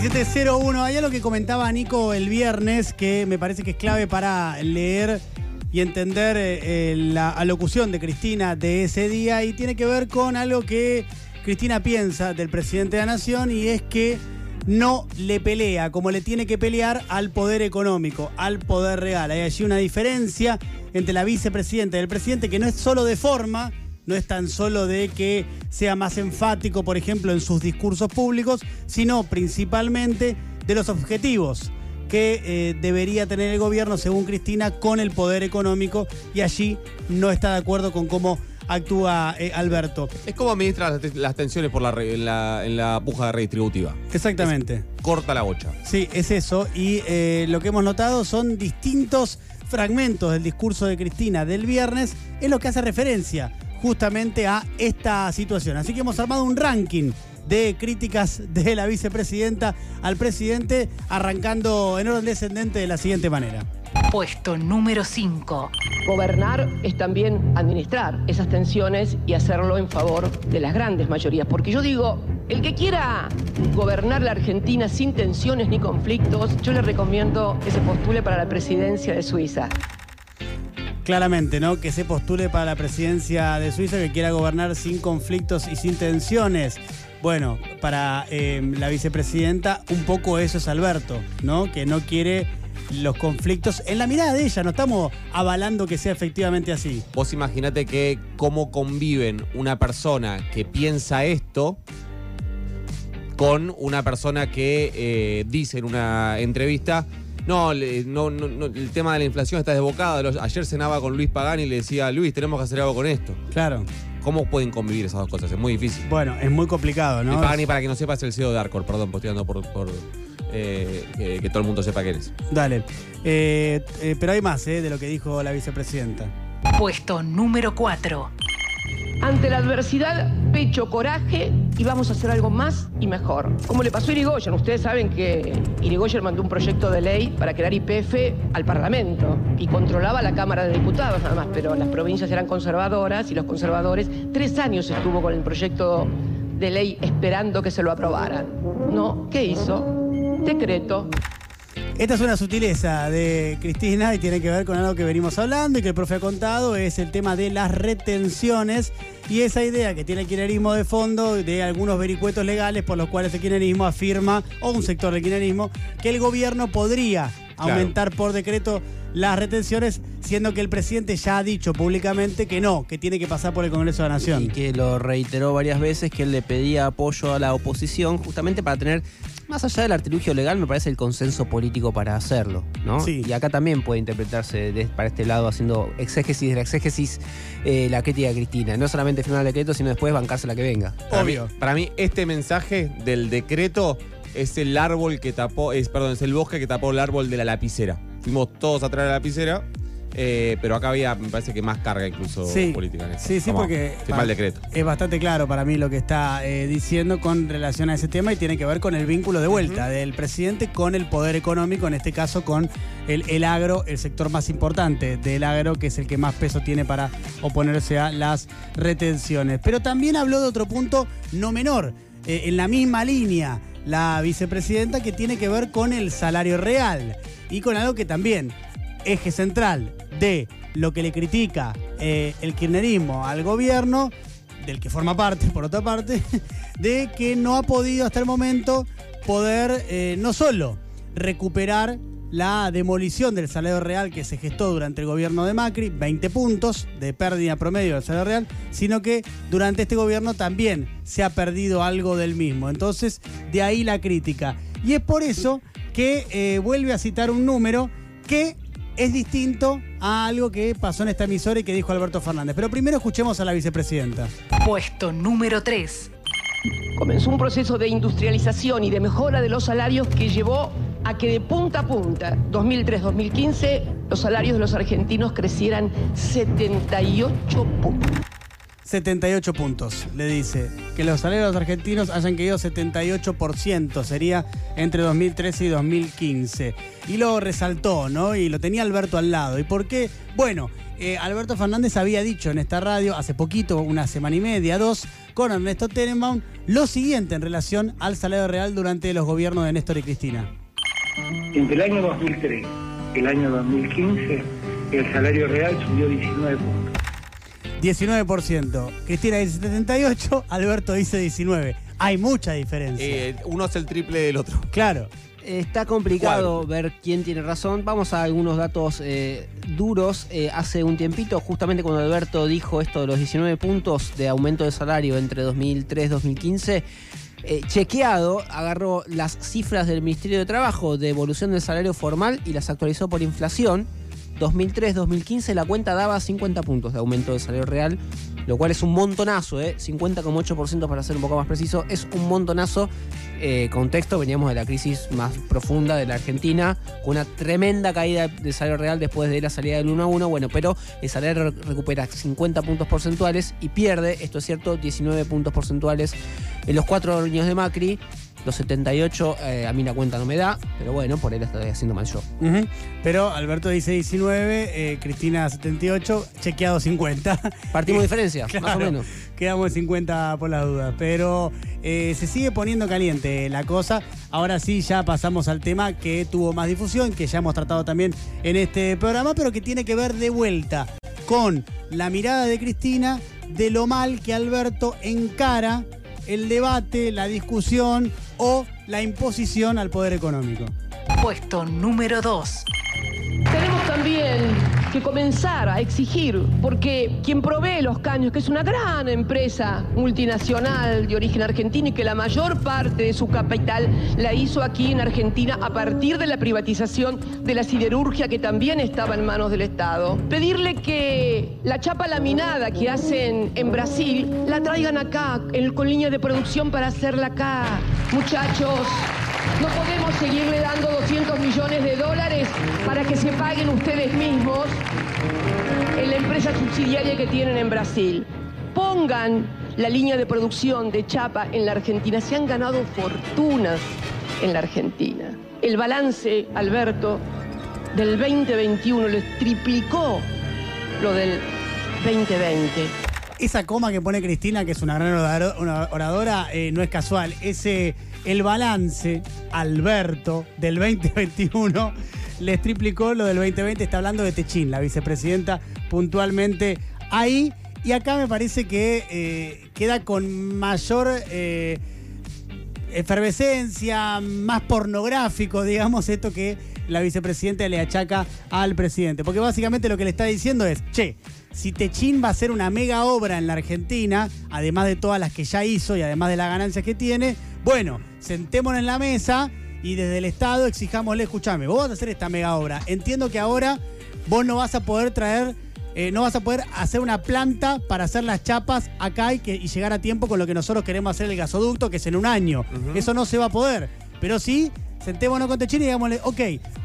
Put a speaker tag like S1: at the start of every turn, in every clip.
S1: 1701, hay algo que comentaba Nico el viernes que me parece que es clave para leer y entender eh, eh, la alocución de Cristina de ese día y tiene que ver con algo que Cristina piensa del presidente de la Nación y es que no le pelea como le tiene que pelear al poder económico, al poder real. Hay allí una diferencia entre la vicepresidenta y el presidente que no es solo de forma, no es tan solo de que sea más enfático, por ejemplo, en sus discursos públicos, sino principalmente de los objetivos que eh, debería tener el gobierno, según Cristina, con el poder económico y allí no está de acuerdo con cómo actúa eh, Alberto.
S2: Es como administra las, tensiones por la, en, la, en la puja redistributiva.
S1: Exactamente.
S2: Corta la bocha.
S1: Sí, es eso. Y eh, lo que hemos notado son distintos fragmentos del discurso de Cristina del viernes en lo que hace referencia justamente a esta situación. Así que hemos armado un ranking de críticas de la vicepresidenta al presidente, arrancando en orden descendente de la siguiente manera.
S3: Puesto número 5.
S4: Gobernar es también administrar esas tensiones y hacerlo en favor de las grandes mayorías. Porque yo digo, el que quiera gobernar la Argentina sin tensiones ni conflictos, yo le recomiendo que se postule para la presidencia de Suiza.
S1: Claramente, ¿no? Que se postule para la presidencia de Suiza, que quiera gobernar sin conflictos y sin tensiones. Bueno, para eh, la vicepresidenta, un poco eso es Alberto, ¿no? Que no quiere los conflictos en la mirada de ella. No estamos avalando que sea efectivamente así.
S2: Vos imaginate que cómo conviven una persona que piensa esto con una persona que eh, dice en una entrevista, no, le- no, no, no, el tema de la inflación está desbocado. Ayer cenaba con Luis Pagani y le decía, Luis, tenemos que hacer algo con esto.
S1: Claro.
S2: ¿Cómo pueden convivir esas dos cosas? Es muy difícil.
S1: Bueno, es muy complicado,
S2: Y
S1: ¿no?
S2: Pagani, para que no sepa, es el CEO de Arcor. Perdón, posteando por, por, eh, que, que todo el mundo sepa quién es.
S1: Dale. Eh, eh, pero hay más, ¿eh? De lo que dijo la vicepresidenta.
S3: Puesto número 4.
S4: Ante la adversidad, pecho, coraje y vamos a hacer algo más y mejor. Como le pasó a Irigoyen, ustedes saben que Irigoyen mandó un proyecto de ley para crear IPF al Parlamento y controlaba la Cámara de Diputados nada más, pero las provincias eran conservadoras y los conservadores, tres años estuvo con el proyecto de ley esperando que se lo aprobaran. No, ¿qué hizo? Decreto.
S1: Esta es una sutileza de Cristina y tiene que ver con algo que venimos hablando y que el profe ha contado, es el tema de las retenciones y esa idea que tiene el kirchnerismo de fondo de algunos vericuetos legales por los cuales el kirchnerismo afirma, o un sector del kirchnerismo, que el gobierno podría
S2: Claro.
S1: aumentar por decreto las retenciones, siendo que el presidente ya ha dicho públicamente que no, que tiene que pasar por el Congreso de la Nación.
S5: Y que lo reiteró varias veces, que él le pedía apoyo a la oposición justamente para tener, más allá del artilugio legal, me parece el consenso político para hacerlo, ¿no?
S1: Sí.
S5: Y acá también puede interpretarse de- para este lado haciendo exégesis de la exégesis eh, la crítica de Cristina. No solamente firmar el decreto, sino después bancarse la que venga.
S2: Para mí,
S1: Obvio.
S2: para mí, este mensaje del decreto es el árbol que tapó, es, perdón, es el bosque que tapó el árbol de la lapicera. Fuimos todos atrás de la lapicera, eh, pero acá había, me parece que más carga incluso
S1: Sí,
S2: política en
S1: sí, sí, porque
S2: Firma el decreto.
S1: es bastante claro para mí lo que está eh, diciendo con relación a ese tema y tiene que ver con el vínculo de vuelta del presidente con el poder económico, en este caso con el, el agro, el sector más importante del agro, que es el que más peso tiene para oponerse a las retenciones. Pero también habló de otro punto no menor, eh, en la misma línea la vicepresidenta que tiene que ver con el salario real y con algo que también eje central de lo que le critica eh, el kirchnerismo al gobierno, del que forma parte, por otra parte, de que no ha podido hasta el momento poder eh, no solo recuperar la demolición del salario real que se gestó durante el gobierno de Macri, 20 puntos de pérdida promedio del salario real, sino que durante este gobierno también se ha perdido algo del mismo. Entonces, de ahí la crítica. Y es por eso que eh, vuelve a citar un número que es distinto a algo que pasó en esta emisora y que dijo Alberto Fernández. Pero primero escuchemos a la vicepresidenta.
S3: Puesto número 3.
S4: Comenzó un proceso de industrialización y de mejora de los salarios que llevó a que de punta a punta, 2003-2015, los salarios de los argentinos crecieran 78 puntos.
S1: 78 puntos, le dice. Que los salarios argentinos hayan caído 78%, sería entre 2013 y 2015. Y lo resaltó, ¿no? Y lo tenía Alberto al lado. ¿Y por qué? Bueno, eh, Alberto Fernández había dicho en esta radio hace poquito, una semana y media, dos, con Ernesto Tenenbaum, lo siguiente en relación al salario real durante los gobiernos de Néstor y Cristina.
S6: Entre el año 2003 y el año 2015, el salario real subió 19 puntos.
S1: 19%. Cristina dice 78, Alberto dice 19. Hay mucha diferencia.
S2: Eh, uno es el triple del otro.
S1: claro.
S5: Está complicado ver quién tiene razón. Vamos a algunos datos eh, duros. Eh, hace un tiempito, justamente cuando Alberto dijo esto de los 19 puntos de aumento de salario entre 2003 y 2015, eh, chequeado, agarró las cifras del Ministerio de Trabajo de evolución del salario formal y las actualizó por inflación. 2003-2015 la cuenta daba 50 puntos de aumento del salario real, lo cual es un montonazo, ¿eh? 50,8% para ser un poco más preciso, es un montonazo. Eh, contexto, veníamos de la crisis más profunda de la Argentina, con una tremenda caída del salario real después de la salida del 1 a 1, bueno, pero el salario recupera 50 puntos porcentuales y pierde, esto es cierto, 19 puntos porcentuales en los cuatro años de Macri. Los 78 eh, a mí la cuenta no me da, pero bueno, por él estoy haciendo mal yo.
S1: Pero Alberto dice 19, eh, Cristina 78, chequeado 50.
S5: Partimos diferencia, más o menos.
S1: Quedamos en 50 por las dudas. Pero eh, se sigue poniendo caliente la cosa. Ahora sí, ya pasamos al tema que tuvo más difusión, que ya hemos tratado también en este programa, pero que tiene que ver de vuelta con la mirada de Cristina de lo mal que Alberto encara el debate, la discusión o la imposición al poder económico.
S3: Puesto número 2.
S4: Tenemos también que comenzar a exigir, porque quien provee los caños, que es una gran empresa multinacional de origen argentino y que la mayor parte de su capital la hizo aquí en Argentina a partir de la privatización de la siderurgia que también estaba en manos del Estado, pedirle que la chapa laminada que hacen en Brasil la traigan acá, con línea de producción para hacerla acá. Muchachos, no podemos seguirle dando 200 millones de dólares para que se paguen ustedes mismos en la empresa subsidiaria que tienen en Brasil. Pongan la línea de producción de chapa en la Argentina. Se han ganado fortunas en la Argentina. El balance, Alberto, del 2021 les triplicó lo del 2020.
S1: Esa coma que pone Cristina, que es una gran oradora, eh, no es casual. Ese, el balance, Alberto, del 2021, les triplicó lo del 2020. Está hablando de Techín, la vicepresidenta, puntualmente ahí. Y acá me parece que eh, queda con mayor eh, efervescencia, más pornográfico, digamos, esto que la vicepresidenta le achaca al presidente. Porque básicamente lo que le está diciendo es, che, si Techín va a hacer una mega obra en la Argentina, además de todas las que ya hizo y además de las ganancias que tiene, bueno, sentémonos en la mesa y desde el Estado exijámosle, escuchame, vos vas a hacer esta mega obra. Entiendo que ahora vos no vas a poder traer eh, no vas a poder hacer una planta para hacer las chapas acá y, que, y llegar a tiempo con lo que nosotros queremos hacer el gasoducto, que es en un año. Eso no se va a poder. Pero sí, sentémonos con Techini y digámosle, ok,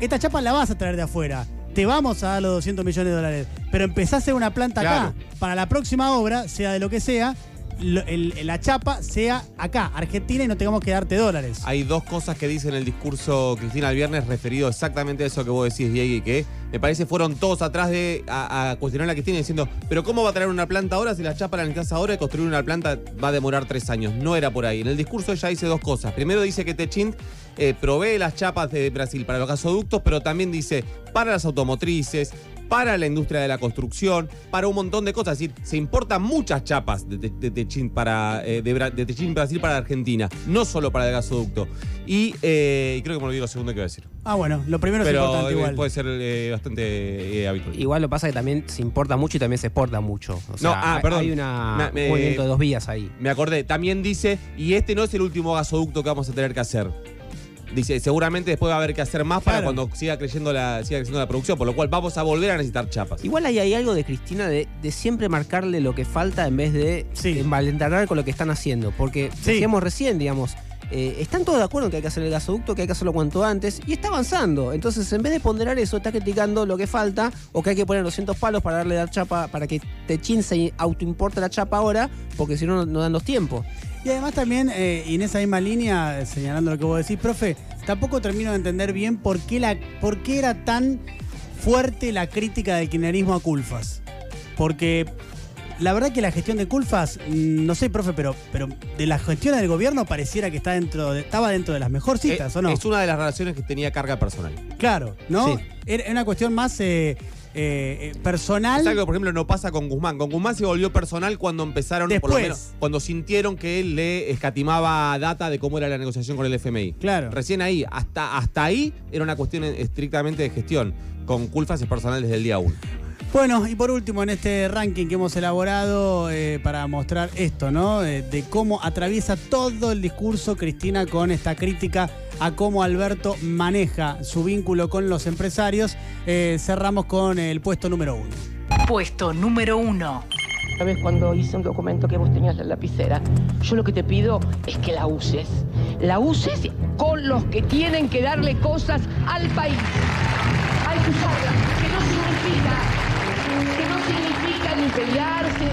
S1: esta chapa la vas a traer de afuera. Te vamos a dar los 200 millones de dólares. Pero empezá a hacer una planta acá. Para la próxima obra, sea de lo que sea, la chapa sea acá, Argentina, y no tengamos que darte dólares.
S2: Hay dos cosas que dice en el discurso Cristina el viernes referido exactamente a eso que vos decís, Diego, y que me parece fueron todos atrás de a, a cuestionar a Cristina diciendo, pero ¿cómo va a traer una planta ahora si la chapa la necesitas ahora y construir una planta va a demorar tres años? No era por ahí. En el discurso ella dice dos cosas. Primero dice que Techint eh, provee las chapas de Brasil para los gasoductos, pero también dice para las automotrices, para la industria de la construcción, para un montón de cosas. Es decir, se importan muchas chapas de, de, de Techín para, eh, de, Techín Brasil para Argentina, no solo para el gasoducto. Y eh, creo que me olvidé lo segundo que iba a decir.
S1: Ah, bueno, lo primero es
S2: Pero
S1: importante
S2: eh,
S1: igual.
S2: puede ser eh, bastante eh, habitual.
S5: Igual lo pasa que también se importa mucho y también se exporta mucho. O sea,
S2: No, ah,
S5: hay-
S2: perdón.
S5: hay una,
S2: me-
S5: un movimiento de dos vías ahí.
S2: Me acordé, también dice, y este no es el último gasoducto que vamos a tener que hacer. Dice, seguramente después va a haber que hacer más para
S1: Claro.
S2: cuando siga creciendo, la, siga creciendo la producción, por lo cual vamos a volver a necesitar chapas.
S5: Igual ahí hay algo de Cristina de, de siempre marcarle lo que falta en vez de
S1: Sí.
S5: envalentonar con lo que están haciendo. Porque
S1: Sí.
S5: decíamos recién, digamos, eh, están todos de acuerdo en que hay que hacer el gasoducto, que hay que hacerlo cuanto antes, y está avanzando. Entonces, en vez de ponderar eso, está criticando lo que falta, o que hay que poner 200 palos para darle la chapa, para que Techín se autoimporte la chapa ahora, porque si no, no- dan los tiempos.
S1: Y además también, eh, y en esa misma línea, señalando lo que vos decís, profe, tampoco termino de entender bien por qué, la, por qué era tan fuerte la crítica del kirchnerismo a Culfas. Porque la verdad que la gestión de Culfas, mm, no sé, profe, pero, pero de la gestión del gobierno pareciera que está dentro de- estaba dentro de las mejorcitas,
S2: Eh,
S1: ¿o no?
S2: Es una de las relaciones que tenía carga personal.
S1: Claro, ¿no?
S5: Sí.
S1: Era una cuestión más eh, eh, eh, personal.
S2: Es algo que, por ejemplo, no pasa con Guzmán. Con Guzmán se volvió personal cuando empezaron, por lo
S1: Después.
S2: menos, cuando sintieron que él le escatimaba data de cómo era la negociación con el FMI.
S1: Claro.
S2: Recién ahí, hasta, hasta ahí, era una cuestión estrictamente de gestión. Con Culfas es personal desde el día uno.
S1: Bueno, y por último, en este ranking que hemos elaborado eh, para mostrar esto, ¿no? Eh, de cómo atraviesa todo el discurso Cristina con esta crítica a cómo Alberto maneja su vínculo con los empresarios, eh, cerramos con el puesto número uno.
S3: Puesto número 1.
S4: ¿Sabes cuando hice un documento que vos tenías la lapicera? Yo lo que te pido es que la uses. La uses con los que tienen que darle cosas al país. Hay que usarla, que no significa, que no significa ni pelearse,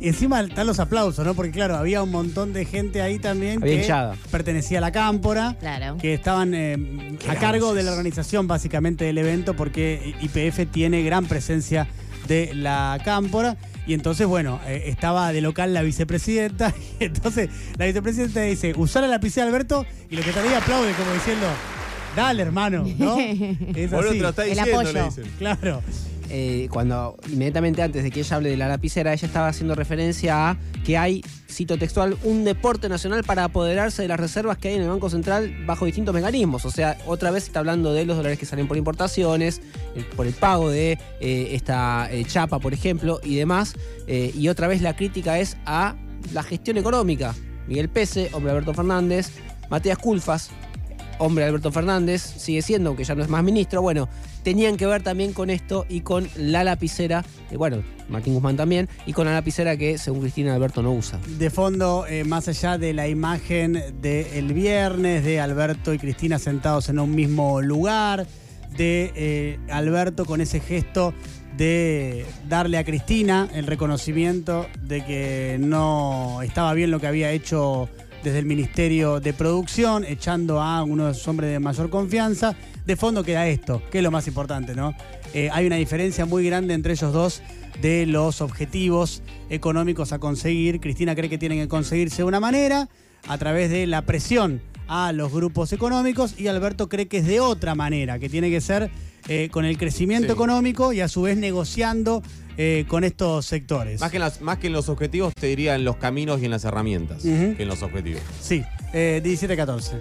S1: Y encima están los aplausos, ¿no? Porque claro, había un montón de gente ahí también
S5: Había
S1: que
S5: hinchada.
S1: pertenecía a la cámpora.
S7: Claro.
S1: que estaban eh, a cargo de la organización básicamente del evento porque IPF tiene gran presencia de la cámpora y entonces bueno, eh, estaba de local la vicepresidenta y entonces la vicepresidenta dice, usar la lapicera Alberto y lo que todavía aplaude como diciendo, dale hermano, ¿no? Es
S2: Boludo,
S1: así.
S2: te lo está
S7: El
S2: diciendo,
S7: apoyo.
S2: le dicen.
S1: Claro.
S5: Eh, cuando inmediatamente antes de que ella hable de la lapicera, ella estaba haciendo referencia a que hay, cito textual, un deporte nacional para apoderarse de las reservas que hay en el Banco Central bajo distintos mecanismos. O sea, otra vez está hablando de los dólares que salen por importaciones, por el pago de eh, esta eh, chapa, por ejemplo, y demás. Y otra vez la crítica es a la gestión económica. Miguel Pese, hombre Alberto Fernández, Matías Culfas, hombre Alberto Fernández, sigue siendo, aunque ya no es más ministro, bueno, tenían que ver también con esto y con la lapicera, eh, bueno, Martín Guzmán también, y con la lapicera que según Cristina Alberto no usa.
S1: De fondo, eh, más allá de la imagen del viernes, de Alberto y Cristina sentados en un mismo lugar, de eh, Alberto con ese gesto de darle a Cristina el reconocimiento de que no estaba bien lo que había hecho desde el Ministerio de Producción, echando a uno hombres de mayor confianza. De fondo queda esto, que es lo más importante, ¿no? Eh, hay una diferencia muy grande entre ellos dos de los objetivos económicos a conseguir. Cristina cree que tienen que conseguirse de una manera, a través de la presión a los grupos económicos, y Alberto cree que es de otra manera, que tiene que ser eh, con el crecimiento
S2: Sí.
S1: económico y a su vez negociando eh, con estos sectores.
S2: Más que, en las- más que en los objetivos, te diría en los caminos y en las herramientas que en los objetivos.
S1: Sí, eh, 17-14.